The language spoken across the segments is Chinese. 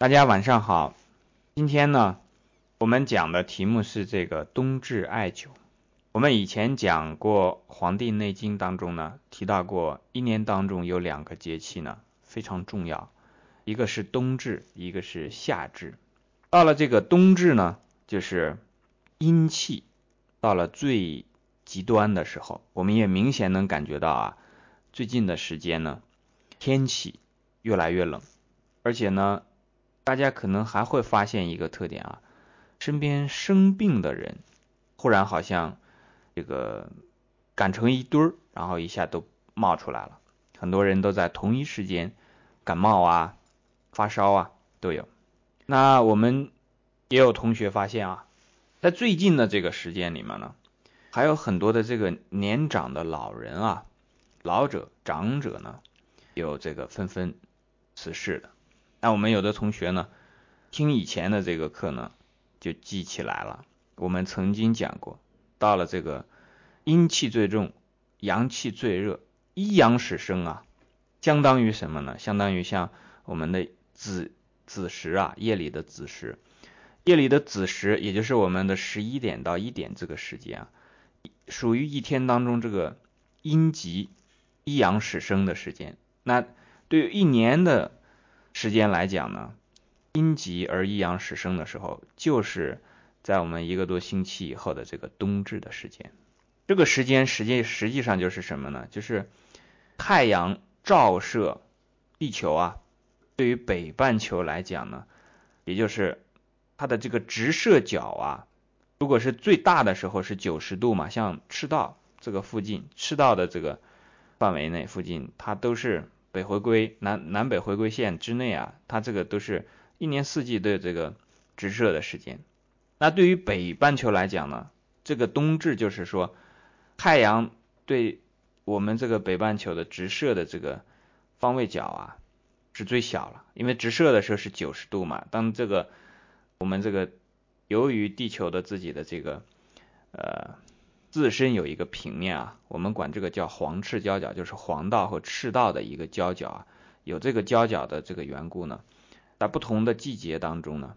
大家晚上好，今天呢，我们讲的题目是这个冬至艾灸。我们以前讲过《黄帝内经》当中呢，提到过一年当中有两个节气呢非常重要，一个是冬至，一个是夏至。到了这个冬至呢，就是阴气到了最极端的时候，我们也明显能感觉到啊，最近的时间呢，天气越来越冷，而且呢。大家可能还会发现一个特点啊，身边生病的人，忽然好像这个赶成一堆儿，然后一下都冒出来了。很多人都在同一时间感冒啊、发烧啊都有。那我们也有同学发现啊，在最近的这个时间里面呢，还有很多的这个年长的老人啊、老者、长者呢，有这个纷纷辞世的。那我们有的同学呢，听以前的这个课呢，就记起来了。我们曾经讲过，到了这个阴气最重、阳气最热、一阳始生啊，相当于什么呢？相当于像我们的子子时啊，夜里的子时，夜里的子时，也就是我们的十一点到一点这个时间啊，属于一天当中这个阴极一阳始生的时间。那对于一年的。时间来讲呢，阴极而一阳始生的时候，就是在我们一个多星期以后的这个冬至的时间。这个时间实际实际上就是什么呢？就是太阳照射地球啊，对于北半球来讲呢，也就是它的这个直射角啊，如果是最大的时候是九十度嘛，像赤道这个附近，赤道的这个范围内附近，它都是。北回归南南北回归线之内啊，它这个都是一年四季都有这个直射的时间。那对于北半球来讲呢，这个冬至就是说，太阳对我们这个北半球的直射的这个方位角啊是最小了，因为直射的时候是九十度嘛。当这个我们这个由于地球的自己的这个呃。自身有一个平面啊，我们管这个叫黄赤交角，就是黄道和赤道的一个交角啊。有这个交角的这个缘故呢，在不同的季节当中呢，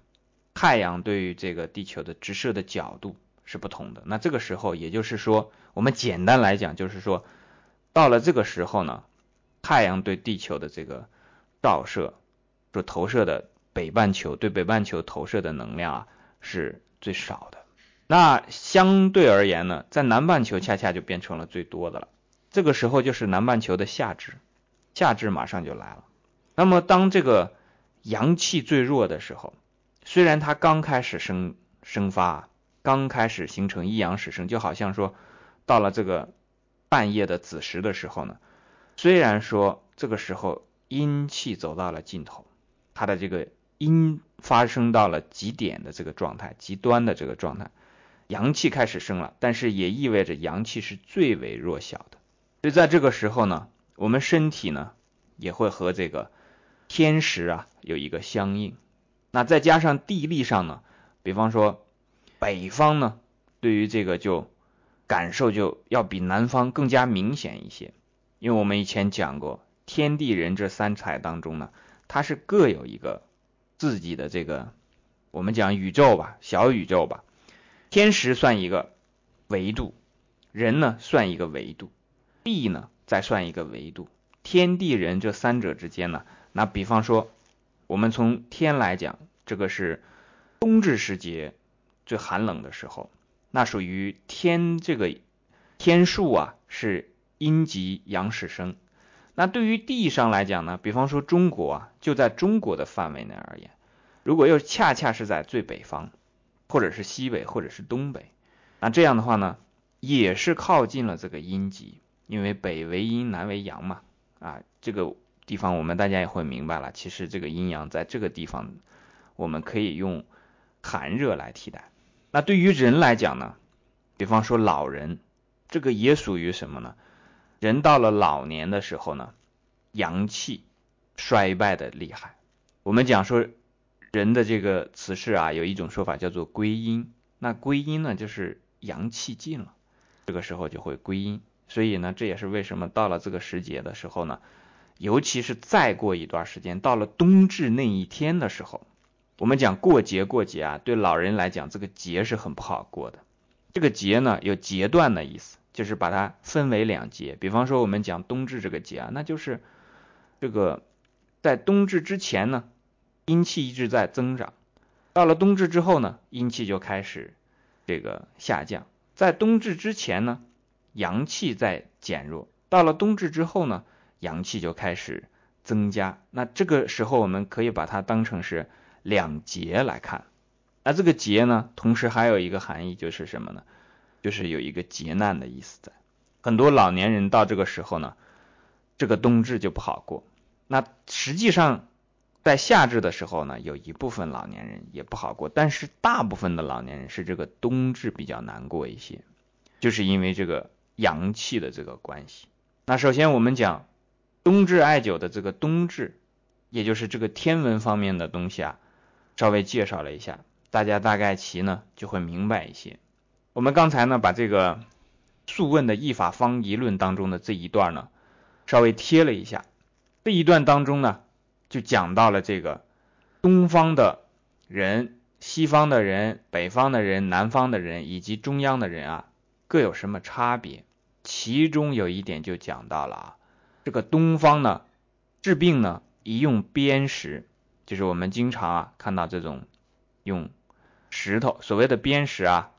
太阳对于这个地球的直射的角度是不同的。那这个时候，也就是说，我们简单来讲，就是说，到了这个时候呢，太阳对地球的这个照射，就投射的北半球对北半球投射的能量啊，是最少的。那相对而言呢，在南半球恰恰就变成了最多的了。这个时候就是南半球的夏至，夏至马上就来了。那么当这个阳气最弱的时候，虽然它刚开始生生发，刚开始形成一阳始生，就好像说到了这个半夜的子时的时候呢，虽然说这个时候阴气走到了尽头，它的这个阴发生到了极点的这个状态，极端的这个状态。阳气开始生了，但是也意味着阳气是最为弱小的，所以在这个时候呢，我们身体呢也会和这个天时啊有一个相应。那再加上地利上呢，比方说北方呢，对于这个就感受就要比南方更加明显一些，因为我们以前讲过天地人这三才当中呢，它是各有一个自己的这个我们讲宇宙吧，小宇宙吧。天时算一个维度，人呢算一个维度，地呢再算一个维度。天地人这三者之间呢，那比方说，我们从天来讲，这个是冬至时节最寒冷的时候，那属于天这个天数啊是阴极阳始生。那对于地上来讲呢，比方说中国啊，就在中国的范围内而言，如果又恰恰是在最北方。或者是西北，或者是东北，那这样的话呢，也是靠近了这个阴极，因为北为阴，南为阳嘛。啊，这个地方我们大家也会明白了。其实这个阴阳在这个地方，我们可以用寒热来替代。那对于人来讲呢，比方说老人，这个也属于什么呢？人到了老年的时候呢，阳气衰败的厉害。我们讲说。人的这个辞世啊，有一种说法叫做归阴。那归阴呢，就是阳气尽了，这个时候就会归阴。所以呢，这也是为什么到了这个时节的时候呢，尤其是再过一段时间，到了冬至那一天的时候，我们讲过节过节啊，对老人来讲，这个节是很不好过的。这个节呢，有节断的意思，就是把它分为两节。比方说，我们讲冬至这个节啊，那就是这个在冬至之前呢，阴气一直在增长，到了冬至之后呢，阴气就开始这个下降。在冬至之前呢，阳气在减弱，到了冬至之后呢，阳气就开始增加。那这个时候，我们可以把它当成是两节来看。那这个劫呢，同时还有一个含义，就是什么呢？就是有一个劫难的意思在。很多老年人到这个时候呢，这个冬至就不好过。那实际上，在夏至的时候呢，有一部分老年人也不好过，但是大部分的老年人是这个冬至比较难过一些，就是因为这个阳气的这个关系。那首先我们讲冬至艾灸的这个冬至，也就是这个天文方面的东西啊，稍微介绍了一下。大家大概其呢就会明白一些。我们刚才呢把这个《素问》的易法方仪论当中的这一段呢稍微贴了一下。这一段当中呢就讲到了这个东方的人、西方的人、北方的人、南方的人以及中央的人啊各有什么差别。其中有一点就讲到了啊，这个东方呢治病呢宜用砭石，就是我们经常啊看到这种用。石头，所谓的砭石啊，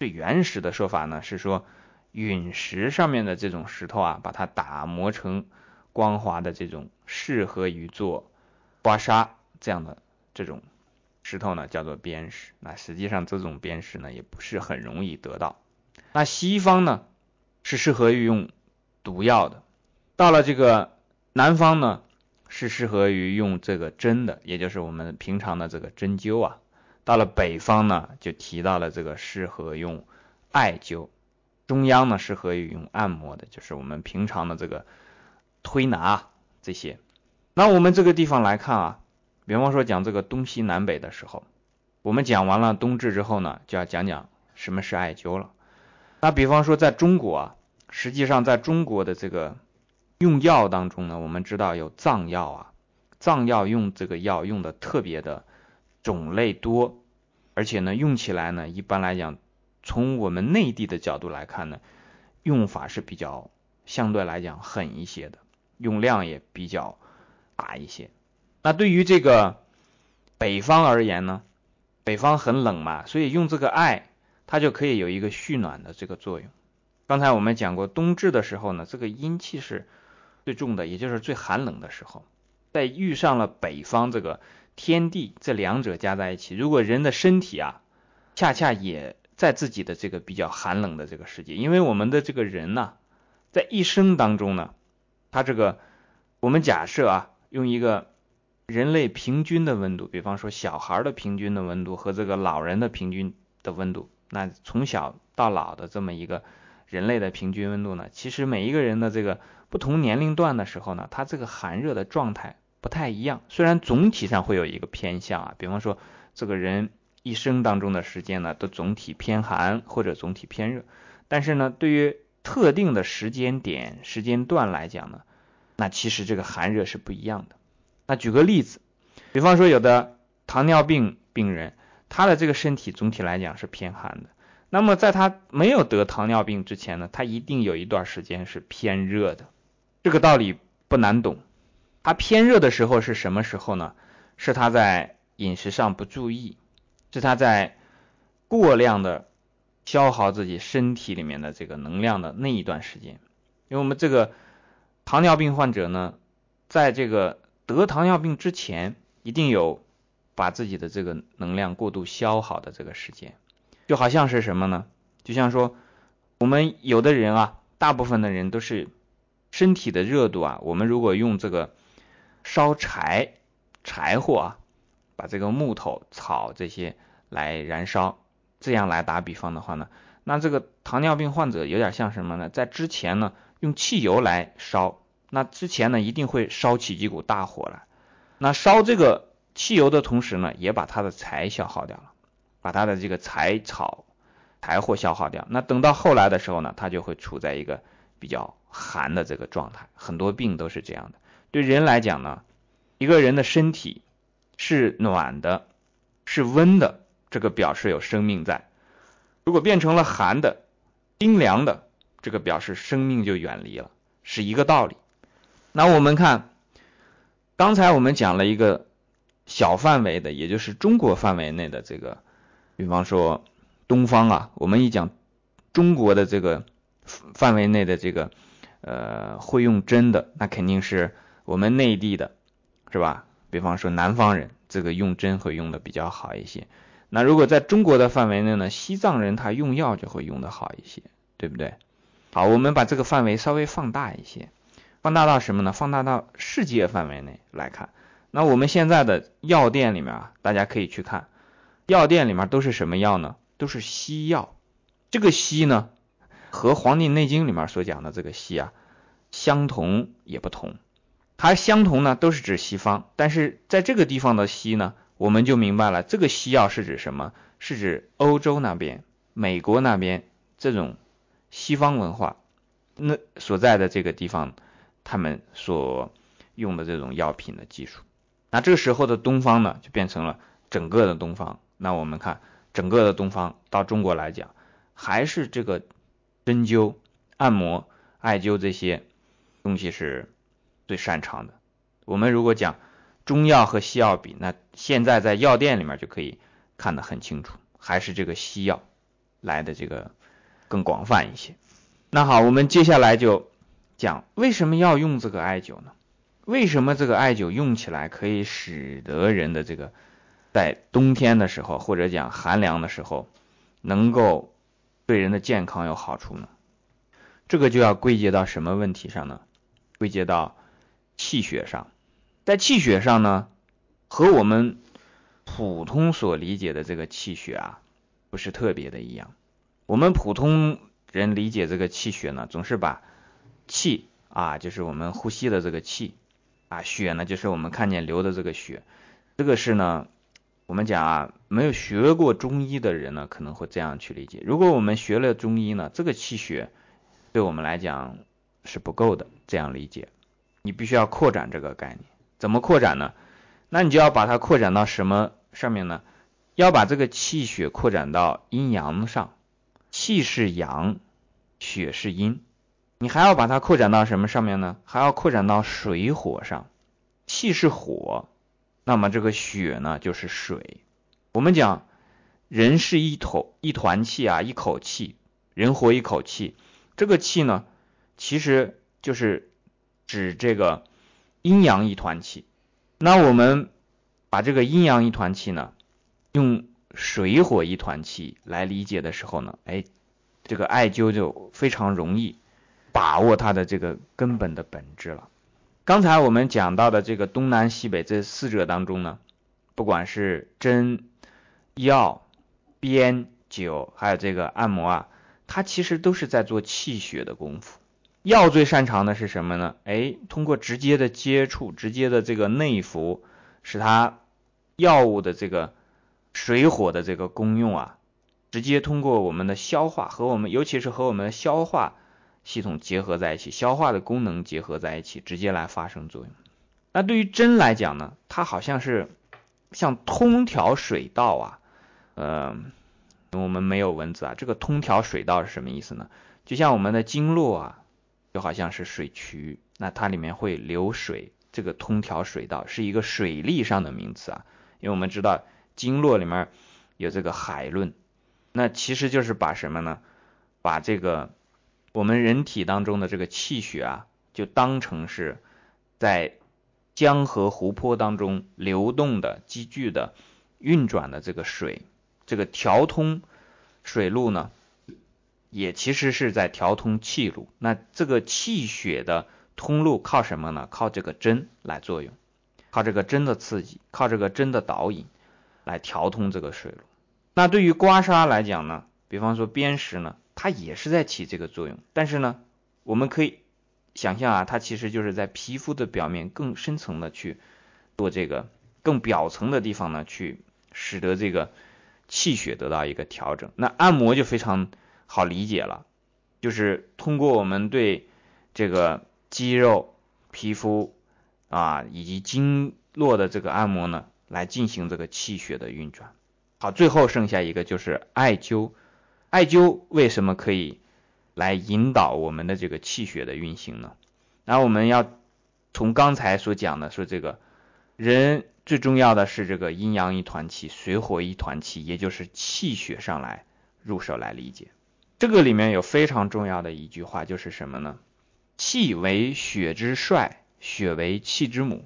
最原始的说法呢是说陨石上面的这种石头啊，把它打磨成光滑的这种适合于做刮痧这样的这种石头呢，叫做砭石。那实际上这种砭石呢，也不是很容易得到。那西方呢是适合于用毒药的，到了这个南方呢是适合于用这个针的，也就是我们平常的这个针灸啊。到了北方呢，就提到了这个适合用艾灸；中央呢，适合于用按摩的，就是我们平常的这个推拿这些。那我们这个地方来看啊，比方说讲这个东西南北的时候，我们讲完了冬至之后呢，就要讲讲什么是艾灸了。那比方说在中国啊，实际上在中国的这个用药当中呢，我们知道有藏药啊，藏药用这个药用的特别的。种类多，而且呢，用起来呢，一般来讲，从我们内地的角度来看呢，用法是比较相对来讲狠一些的，用量也比较大一些。那对于这个北方而言呢，北方很冷嘛，所以用这个艾，它就可以有一个蓄暖的这个作用。刚才我们讲过，冬至的时候呢，这个阴气是最重的，也就是最寒冷的时候，在遇上了北方这个。天地这两者加在一起，如果人的身体啊，恰恰也在自己的这个比较寒冷的这个世界，因为我们的这个人呢，在一生当中呢，他这个我们假设啊，用一个人类平均的温度，比方说小孩的平均的温度和这个老人的平均的温度，那从小到老的这么一个人类的平均温度呢，其实每一个人的这个不同年龄段的时候呢，他这个寒热的状态。不太一样，虽然总体上会有一个偏向啊，比方说这个人一生当中的时间呢，都总体偏寒或者总体偏热，但是呢，对于特定的时间点、时间段来讲呢，那其实这个寒热是不一样的。那举个例子，比方说有的糖尿病病人，他的这个身体总体来讲是偏寒的，那么在他没有得糖尿病之前呢，他一定有一段时间是偏热的，这个道理不难懂。他偏热的时候是什么时候呢？是他在饮食上不注意，是他在过量的消耗自己身体里面的这个能量的那一段时间。因为我们这个糖尿病患者呢，在这个得糖尿病之前，一定有把自己的这个能量过度消耗的这个时间。就好像是什么呢？就像说我们有的人啊，大部分的人都是身体的热度啊，我们如果用这个。烧柴柴火啊，把这个木头、草这些来燃烧，这样来打比方的话呢，那这个糖尿病患者有点像什么呢？在之前呢，用汽油来烧，那之前呢一定会烧起一股大火来。那烧这个汽油的同时呢，也把它的柴消耗掉了，把它的这个柴草、柴火消耗掉。那等到后来的时候呢，它就会处在一个比较寒的这个状态。很多病都是这样的。对人来讲呢，一个人的身体是暖的，是温的，这个表示有生命在；如果变成了寒的、冰凉的，这个表示生命就远离了，是一个道理。那我们看，刚才我们讲了一个小范围的，也就是中国范围内的这个，比方说东方啊，我们一讲中国的这个范围内的这个，呃，会用针的，那肯定是我们内地的，是吧？比方说南方人，这个用针会用的比较好一些。那如果在中国的范围内呢，西藏人他用药就会用的好一些，对不对？好，我们把这个范围稍微放大一些，放大到什么呢？放大到世界范围内来看。那我们现在的药店里面啊，大家可以去看，药店里面都是什么药呢？都是西药。这个西呢，和《黄帝内经》里面所讲的这个西啊，相同也不同。它相同呢，都是指西方，但是在这个地方的西呢，我们就明白了，这个西药是指什么？是指欧洲那边、美国那边这种。西方文化那所在的这个地方，他们所用的这种药品的技术，那这个时候的东方呢，就变成了整个的东方。那我们看整个的东方到中国来讲，还是这个针灸、按摩、艾灸这些东西是最擅长的。我们如果讲中药和西药比，那现在在药店里面就可以看得很清楚，还是这个西药来的这个。更广泛一些。那好，我们接下来就讲为什么要用这个艾灸呢？为什么这个艾灸用起来可以使得人的这个在冬天的时候或者讲寒凉的时候能够对人的健康有好处呢？这个就要归结到什么问题上呢？归结到气血上。在气血上呢，和我们普通所理解的这个气血啊，不是特别的一样。我们普通人理解这个气血呢，总是把气啊，就是我们呼吸的这个气啊，血呢，就是我们看见流的这个血。这个是呢，我们讲啊，没有学过中医的人呢，可能会这样去理解。如果我们学了中医呢，这个气血对我们来讲是不够的，这样理解，你必须要扩展这个概念。怎么扩展呢？那你就要把它扩展到什么上面呢？要把这个气血扩展到阴阳上。气是阳，血是阴，你还要把它扩展到什么上面呢？还要扩展到水火上。气是火，那么这个血呢就是水。我们讲人是一头一团气啊，一口气，人活一口气。这个气呢，其实就是指这个阴阳一团气。那我们把这个阴阳一团气呢，用。水火一团气来理解的时候呢，哎，这个艾灸就非常容易把握它的这个根本的本质了。刚才我们讲到的这个东南西北这四者当中呢，不管是针、药、砭、灸，还有这个按摩啊，它其实都是在做气血的功夫。药最擅长的是什么呢？哎，通过直接的接触、直接的这个内服，使它药物的这个。水火的这个功用啊，直接通过我们的消化和我们，尤其是和我们的消化系统结合在一起，消化的功能结合在一起，直接来发生作用。那对于针来讲呢，它好像是像通条水道啊，呃，我们没有文字啊，这个通条水道是什么意思呢？就像我们的经络啊，就好像是水渠，那它里面会流水，这个通条水道是一个水利上的名词啊，因为我们知道。经络里面有这个海论，那其实就是把什么呢？把这个我们人体当中的这个气血啊，就当成是在江河湖泊当中流动的、积聚的、运转的这个水，这个调通水路呢，也其实是在调通气路。那这个气血的通路靠什么呢？靠这个针来作用，靠这个针的刺激，靠这个针的导引。来调通这个水路。那对于刮痧来讲呢，比方说砭石呢，它也是在起这个作用。但是呢，我们可以想象啊，它其实就是在皮肤的表面更深层的去做这个更表层的地方呢，去使得这个气血得到一个调整。那按摩就非常好理解了，就是通过我们对这个肌肉、皮肤啊以及经络的这个按摩呢，来进行这个气血的运转。好，最后剩下一个就是艾灸。艾灸为什么可以来引导我们的这个气血的运行呢？那我们要从刚才所讲的说，这个人最重要的是这个阴阳一团气，水火一团气，也就是气血上来入手来理解。这个里面有非常重要的一句话，就是什么呢？气为血之帅，血为气之母。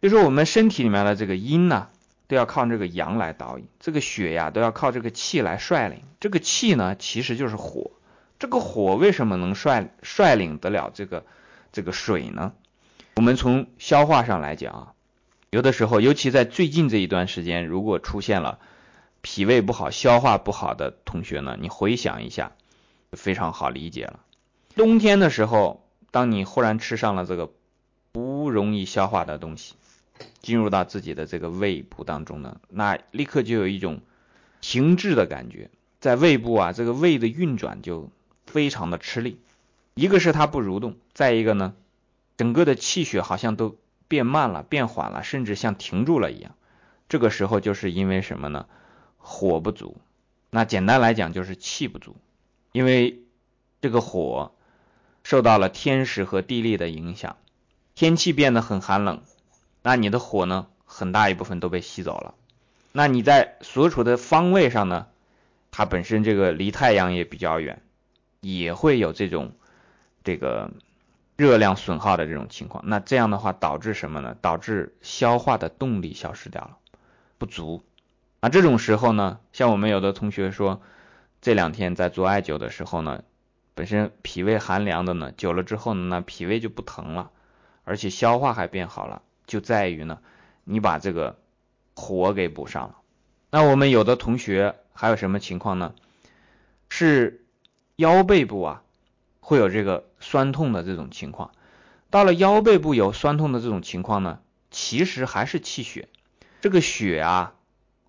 就说我们身体里面的这个阴呢。都要靠这个阳来导引，这个血呀都要靠这个气来率领。这个气呢，其实就是火。这个火为什么能率率领得了这个这个水呢？我们从消化上来讲啊，有的时候，尤其在最近这一段时间，如果出现了脾胃不好、消化不好的同学呢，你回想一下，非常好理解了。冬天的时候，当你忽然吃上了这个不容易消化的东西。进入到自己的这个胃部当中呢，那立刻就有一种停滞的感觉，在胃部啊，这个胃的运转就非常的吃力。一个是它不蠕动，再一个呢，整个的气血好像都变慢了、变缓了，甚至像停住了一样。这个时候就是因为什么呢？火不足。那简单来讲就是气不足，因为这个火受到了天时和地利的影响，天气变得很寒冷。那你的火呢，很大一部分都被吸走了。那你在所处的方位上呢，它本身这个离太阳也比较远，也会有这种这个热量损耗的这种情况。那这样的话导致什么呢？导致消化的动力消失掉了，不足。那这种时候呢，像我们有的同学说，这两天在做艾灸的时候呢，本身脾胃寒凉的呢，久了之后呢，那脾胃就不疼了，而且消化还变好了。就在于呢，你把这个火给补上了。那我们有的同学还有什么情况呢？是腰背部啊，会有这个酸痛的这种情况。到了腰背部有酸痛的这种情况呢，其实还是气血。这个血啊，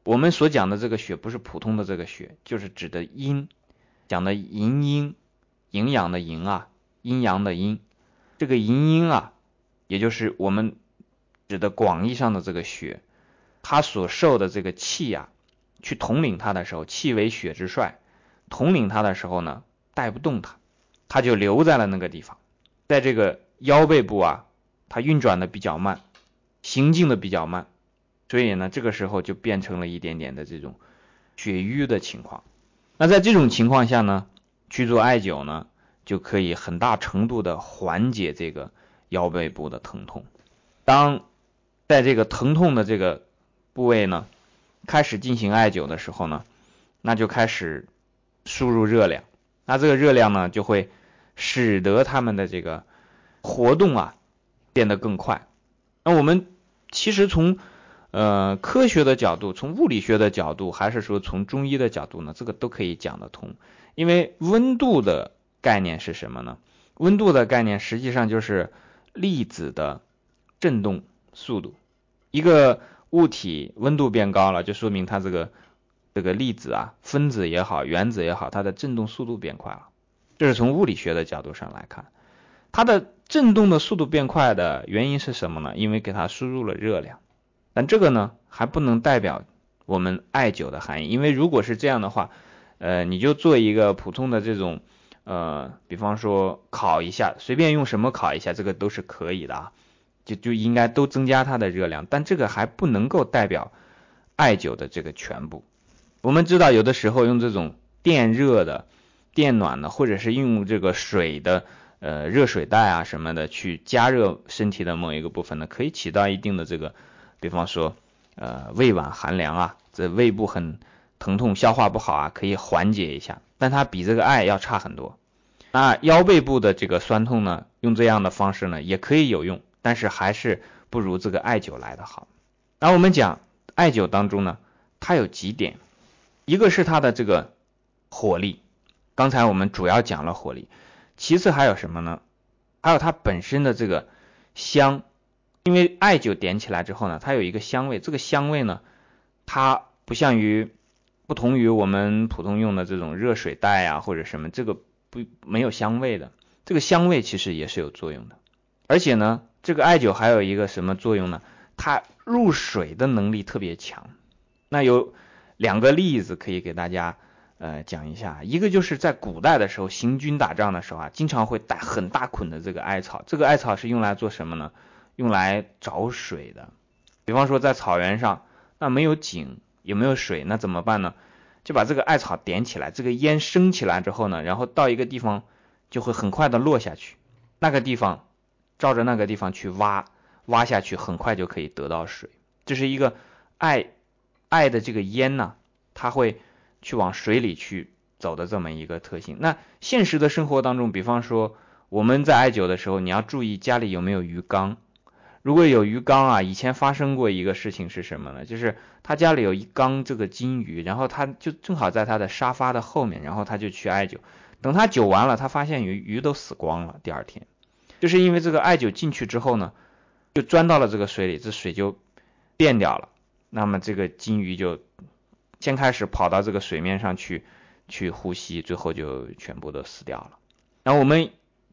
我们所讲的这个血不是普通的这个血，就是指的阴，讲的营阴，营养的营啊，阴阳的阴。这个营阴啊，也就是我们。指的广义上的这个血，它所受的这个气呀，去统领它的时候，气为血之帅，统领它的时候呢，带不动它，它就留在了那个地方，在这个腰背部啊，它运转的比较慢，行进的比较慢，所以呢，这个时候就变成了一点点的这种血瘀的情况。那在这种情况下呢，去做艾灸呢，就可以很大程度的缓解这个腰背部的疼痛。当在这个疼痛的这个部位呢，开始进行艾灸的时候呢，那就开始输入热量，那这个热量呢就会使得他们的这个活动啊变得更快。那我们其实从呃科学的角度，从物理学的角度，还是说从中医的角度呢，这个都可以讲得通。因为温度的概念是什么呢？温度的概念实际上就是粒子的振动。速度，一个物体温度变高了，就说明它这个这个粒子啊，分子也好，原子也好，它的振动速度变快了。这是从物理学的角度上来看，它的振动的速度变快的原因是什么呢？因为给它输入了热量。但这个呢，还不能代表我们艾灸的含义，因为如果是这样的话，呃，你就做一个普通的这种，呃，比方说烤一下，随便用什么烤一下，这个都是可以的啊。就就应该都增加它的热量，但这个还不能够代表艾灸的这个全部。我们知道，有的时候用这种电热的、电暖的，或者是用这个水的呃热水袋啊什么的去加热身体的某一个部分呢，可以起到一定的这个，比方说呃胃脘寒凉啊，这胃部很疼痛、消化不好啊，可以缓解一下。但它比这个艾要差很多。那腰背部的这个酸痛呢，用这样的方式呢，也可以有用。但是还是不如这个艾灸来的好。那我们讲艾灸当中呢，它有几点，一个是它的这个火力，刚才我们主要讲了火力，其次还有什么呢？还有它本身的这个香，因为艾灸点起来之后呢，它有一个香味，这个香味呢，它不像于不同于我们普通用的这种热水袋啊或者什么，这个不没有香味的，这个香味其实也是有作用的。而且呢，这个艾灸还有一个什么作用呢？它入水的能力特别强。那有两个例子可以给大家呃讲一下，一个就是在古代的时候行军打仗的时候啊，经常会带很大捆的这个艾草，这个艾草是用来做什么呢？用来找水的。比方说在草原上，那没有井，也没有水，那怎么办呢？就把这个艾草点起来，这个烟升起来之后呢，然后到一个地方就会很快的落下去，那个地方照着那个地方去挖，挖下去很快就可以得到水。这是一个艾艾的这个烟呢，它会去往水里去走的这么一个特性。那现实的生活当中，比方说我们在艾灸的时候，你要注意家里有没有鱼缸。如果有鱼缸啊，以前发生过一个事情是什么呢？就是他家里有一缸这个金鱼，然后他就正好在他的沙发的后面，然后他就去艾灸。等他灸完了，他发现鱼鱼都死光了。第二天，就是因为这个艾灸进去之后呢，就钻到了这个水里，这水就变掉了。那么这个金鱼就先开始跑到这个水面上去去呼吸，最后就全部都死掉了。然后我们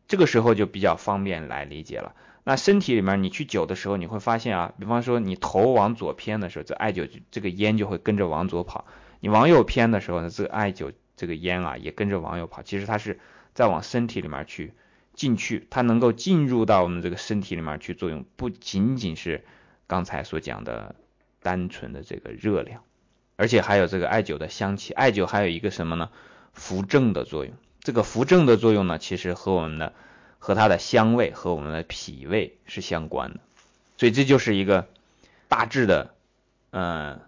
这个时候就比较方便来理解了。那身体里面你去灸的时候，你会发现啊，比方说你头往左偏的时候，这艾灸这个烟就会跟着往左跑；你往右偏的时候呢，这个艾灸这个烟啊也跟着往右跑。其实它是在往身体里面去进去，它能够进入到我们这个身体里面去作用，不仅仅是刚才所讲的单纯的这个热量，而且还有这个艾灸的香气。艾灸还有一个什么呢？扶正的作用。这个扶正的作用呢，其实和我们的。和它的香味和我们的脾胃是相关的，所以这就是一个大致的，嗯，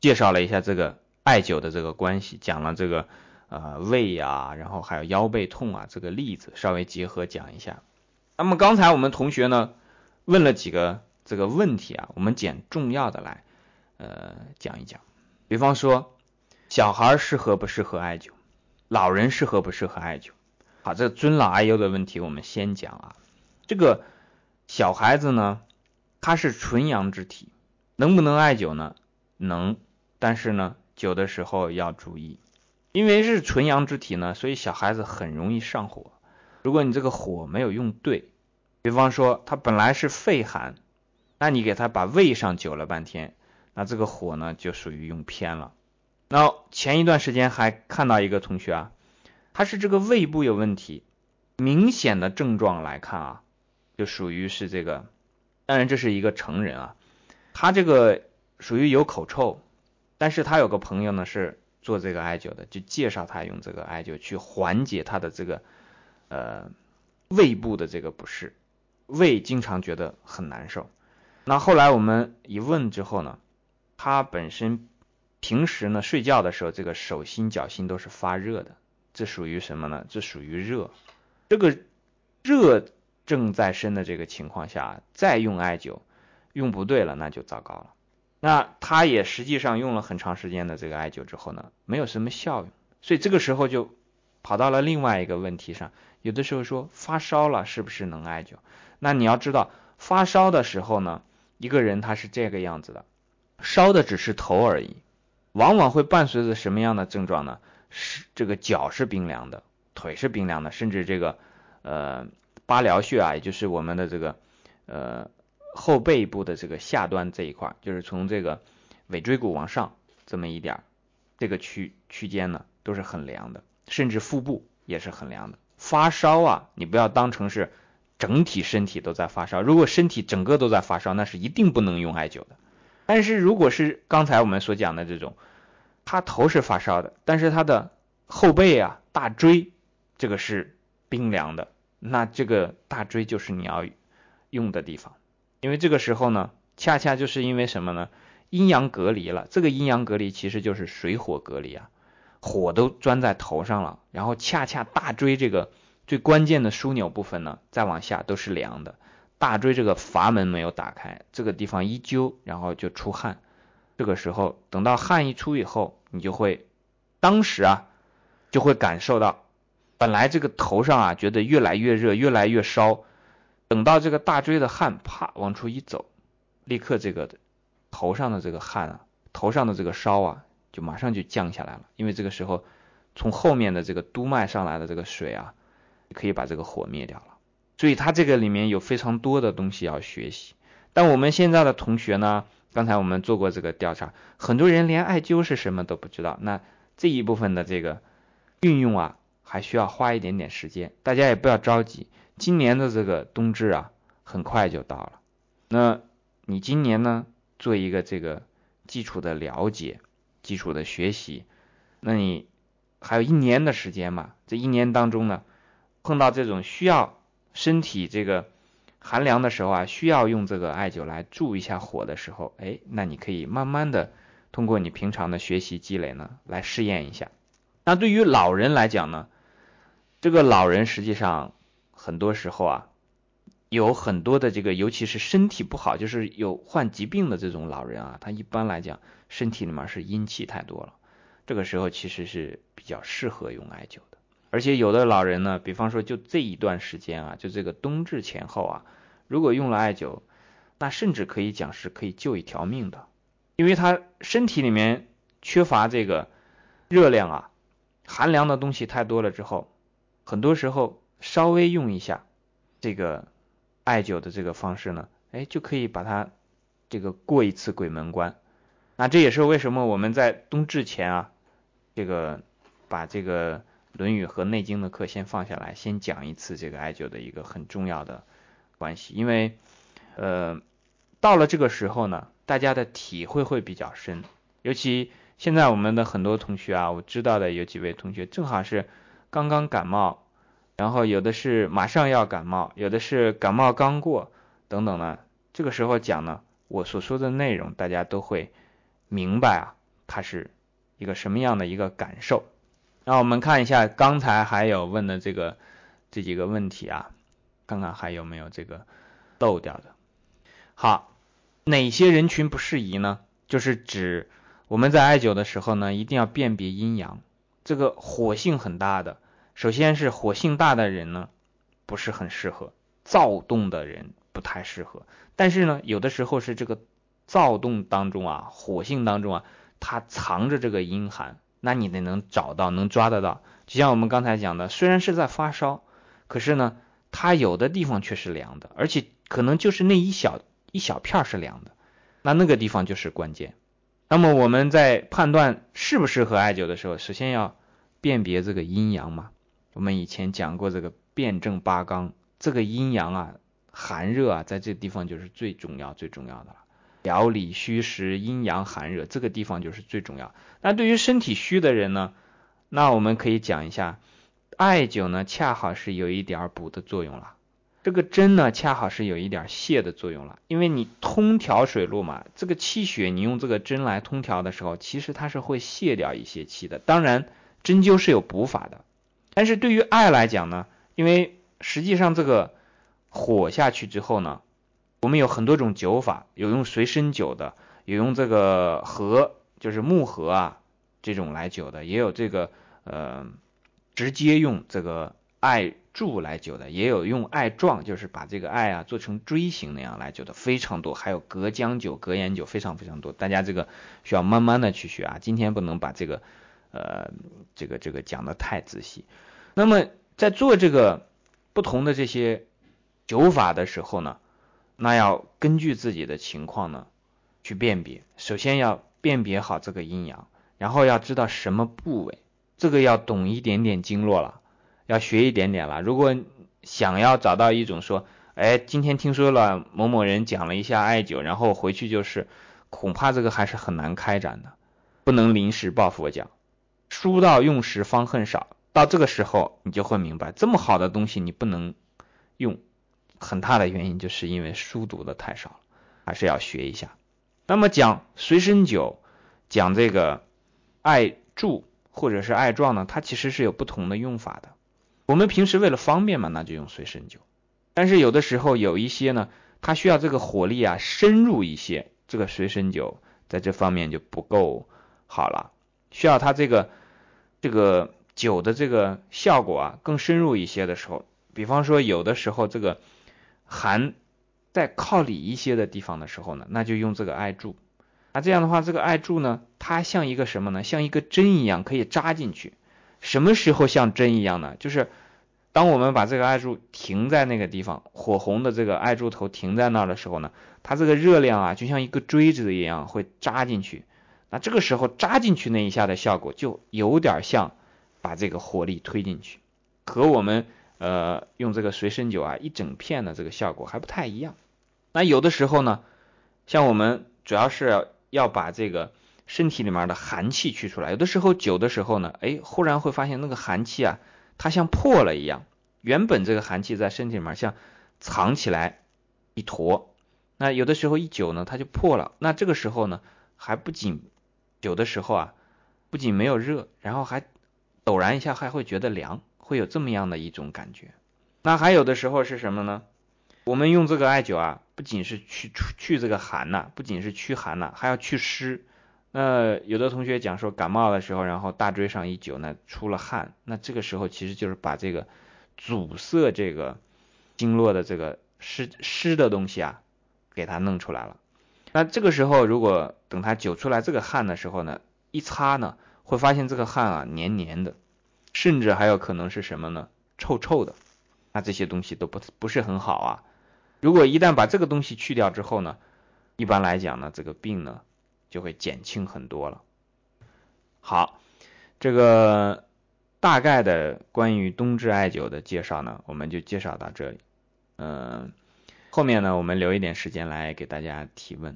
介绍了一下这个艾灸的这个关系，讲了这个呃胃呀，然后还有腰背痛啊这个例子，稍微结合讲一下。那么刚才我们同学呢问了几个这个问题啊，我们捡重要的来呃讲一讲。比方说，小孩适合不适合艾灸？老人适合不适合艾灸？好，这尊老爱幼的问题我们先讲啊。这个小孩子呢，他是纯阳之体，能不能艾灸呢？能，但是呢，灸的时候要注意，因为是纯阳之体呢，所以小孩子很容易上火。如果你这个火没有用对，比方说他本来是肺寒，那你给他把胃上灸了半天，那这个火呢就属于用偏了。那前一段时间还看到一个同学啊。他是这个胃部有问题，明显的症状来看啊，就属于是这个，当然这是一个成人啊，他这个属于有口臭，但是他有个朋友呢是做这个艾灸的，就介绍他用这个艾灸去缓解他的这个呃胃部的这个不适，胃经常觉得很难受。那后来我们一问之后呢，他本身平时呢睡觉的时候，这个手心脚心都是发热的。这属于什么呢？这属于热，这个热正在身的这个情况下，再用艾灸，用不对了，那就糟糕了。那他也实际上用了很长时间的这个艾灸之后呢，没有什么效用，所以这个时候就跑到了另外一个问题上。有的时候说发烧了是不是能艾灸？那你要知道，发烧的时候呢，一个人他是这个样子的，烧的只是头而已，往往会伴随着什么样的症状呢？是这个脚是冰凉的，腿是冰凉的，甚至这个呃八髎穴啊，也就是我们的这个呃后背部的这个下端这一块，就是从这个尾椎骨往上这么一点这个区区间呢都是很凉的，甚至腹部也是很凉的。发烧啊，你不要当成是整体身体都在发烧，如果身体整个都在发烧，那是一定不能用艾灸的。但是如果是刚才我们所讲的这种。他头是发烧的，但是他的后背啊、大椎这个是冰凉的，那这个大椎就是你要用的地方，因为这个时候呢，恰恰就是因为什么呢？阴阳隔离了，这个阴阳隔离其实就是水火隔离啊，火都钻在头上了，然后恰恰大椎这个最关键的枢纽部分呢，再往下都是凉的，大椎这个阀门没有打开，这个地方一揪，然后就出汗。这个时候，等到汗一出以后，你就会，当时啊，就会感受到，本来这个头上啊觉得越来越热，越来越烧，等到这个大椎的汗啪往出一走，立刻这个头上的这个汗啊，头上的这个烧啊，就马上就降下来了，因为这个时候从后面的这个督脉上来的这个水啊，可以把这个火灭掉了。所以它这个里面有非常多的东西要学习。但我们现在的同学呢，刚才我们做过这个调查，很多人连艾灸是什么都不知道。那这一部分的这个运用啊，还需要花一点点时间。大家也不要着急，今年的这个冬至啊，很快就到了。那你今年呢，做一个这个基础的了解、基础的学习，那你还有一年的时间嘛？这一年当中呢，碰到这种需要身体这个。寒凉的时候啊，需要用这个艾灸来助一下火的时候，哎，那你可以慢慢的通过你平常的学习积累呢，来试验一下。那对于老人来讲呢，这个老人实际上很多时候啊，有很多的这个，尤其是身体不好，就是有患疾病的这种老人啊，他一般来讲身体里面是阴气太多了，这个时候其实是比较适合用艾灸的。而且有的老人呢，比方说就这一段时间啊，就这个冬至前后啊。如果用了艾灸，那甚至可以讲是可以救一条命的，因为他身体里面缺乏这个热量啊，寒凉的东西太多了之后，很多时候稍微用一下这个艾灸的这个方式呢，哎，就可以把它这个过一次鬼门关。那这也是为什么我们在冬至前啊，这个把这个《论语》和《内经》的课先放下来，先讲一次这个艾灸的一个很重要的。关系，因为，呃，到了这个时候呢，大家的体会会比较深。尤其现在我们的很多同学啊，我知道的有几位同学正好是刚刚感冒，然后有的是马上要感冒，有的是感冒刚过，等等呢。这个时候讲呢，我所说的内容，大家都会明白啊，它是一个什么样的一个感受。那我们看一下刚才还有问的这个这几个问题啊。看看还有没有这个漏掉的。好，哪些人群不适宜呢？就是指我们在艾灸的时候呢，一定要辨别阴阳。这个火性很大的，首先是火性大的人呢，不是很适合；躁动的人不太适合。但是呢，有的时候是这个躁动当中啊，火性当中啊，它藏着这个阴寒，那你得能找到，能抓得到。就像我们刚才讲的，虽然是在发烧，可是呢。它有的地方却是凉的，而且可能就是那一小一小片是凉的，那那个地方就是关键。那么我们在判断适不适合艾灸的时候，首先要辨别这个阴阳嘛。我们以前讲过这个辩证八纲，这个阴阳啊、寒热啊，在这地方就是最重要、最重要的了。表里虚实、阴阳寒热，这个地方就是最重要。那对于身体虚的人呢，那我们可以讲一下。艾灸呢，恰好是有一点补的作用了。这个针呢，恰好是有一点泻的作用了。因为你通调水路嘛，这个气血你用这个针来通调的时候，其实它是会泻掉一些气的。当然，针灸是有补法的，但是对于艾来讲呢，因为实际上这个火下去之后呢，我们有很多种灸法，有用随身灸的，有用这个合，就是木盒啊这种来灸的，也有这个呃。直接用这个艾柱来灸的，也有用艾状，就是把这个艾啊做成锥形那样来灸的，非常多。还有隔姜灸、隔盐灸，非常非常多。大家这个需要慢慢的去学啊，今天不能把这个呃这个这个讲的太仔细。那么在做这个不同的这些灸法的时候呢，那要根据自己的情况呢去辨别。首先要辨别好这个阴阳，然后要知道什么部位。这个要懂一点点经络了，要学一点点了。如果想要找到一种说，哎，今天听说了某某人讲了一下艾灸，然后回去就是，恐怕这个还是很难开展的，不能临时抱佛脚。书到用时方恨少，到这个时候你就会明白，这么好的东西你不能用，很大的原因就是因为书读的太少了，还是要学一下。那么讲随身灸，讲这个艾柱。或者是艾状呢，它其实是有不同的用法的。我们平时为了方便嘛，那就用随身灸。但是有的时候有一些呢，它需要这个火力啊深入一些，这个随身灸在这方面就不够好了，需要它这个这个灸的这个效果啊更深入一些的时候，比方说有的时候这个寒在靠里一些的地方的时候呢，那就用这个艾柱。那这样的话，这个艾柱呢，它像一个什么呢？像一个针一样可以扎进去。什么时候像针一样呢？就是当我们把这个艾柱停在那个地方，火红的这个艾柱头停在那儿的时候呢，它这个热量啊，就像一个锥子一样会扎进去。那这个时候扎进去那一下的效果，就有点像把这个火力推进去，和我们呃用这个随身酒啊一整片的这个效果还不太一样。那有的时候呢，像我们主要是要把这个身体里面的寒气去出来，有的时候酒的时候呢，哎，忽然会发现那个寒气啊，它像破了一样，原本这个寒气在身体里面像藏起来一坨，那有的时候一酒呢，它就破了。那这个时候呢，还不仅有的时候啊，不仅没有热，然后还陡然一下还会觉得凉，会有这么样的一种感觉。那还有的时候是什么呢？我们用这个艾灸啊，不仅是去去这个寒呐，不仅是驱寒呐，还要去湿。那有的同学讲说感冒的时候，然后大椎上一灸呢，出了汗，那这个时候其实就是把这个阻塞这个经络的这个湿湿的东西啊，给它弄出来了。那这个时候，如果等他灸出来这个汗的时候呢，一擦呢，会发现这个汗啊黏黏的，甚至还有可能是什么呢？臭臭的。那这些东西都不不是很好啊。如果一旦把这个东西去掉之后呢，一般来讲呢，这个病呢就会减轻很多了。好，这个大概的关于冬至艾灸的介绍呢，我们就介绍到这里。嗯，后面呢，我们留一点时间来给大家提问。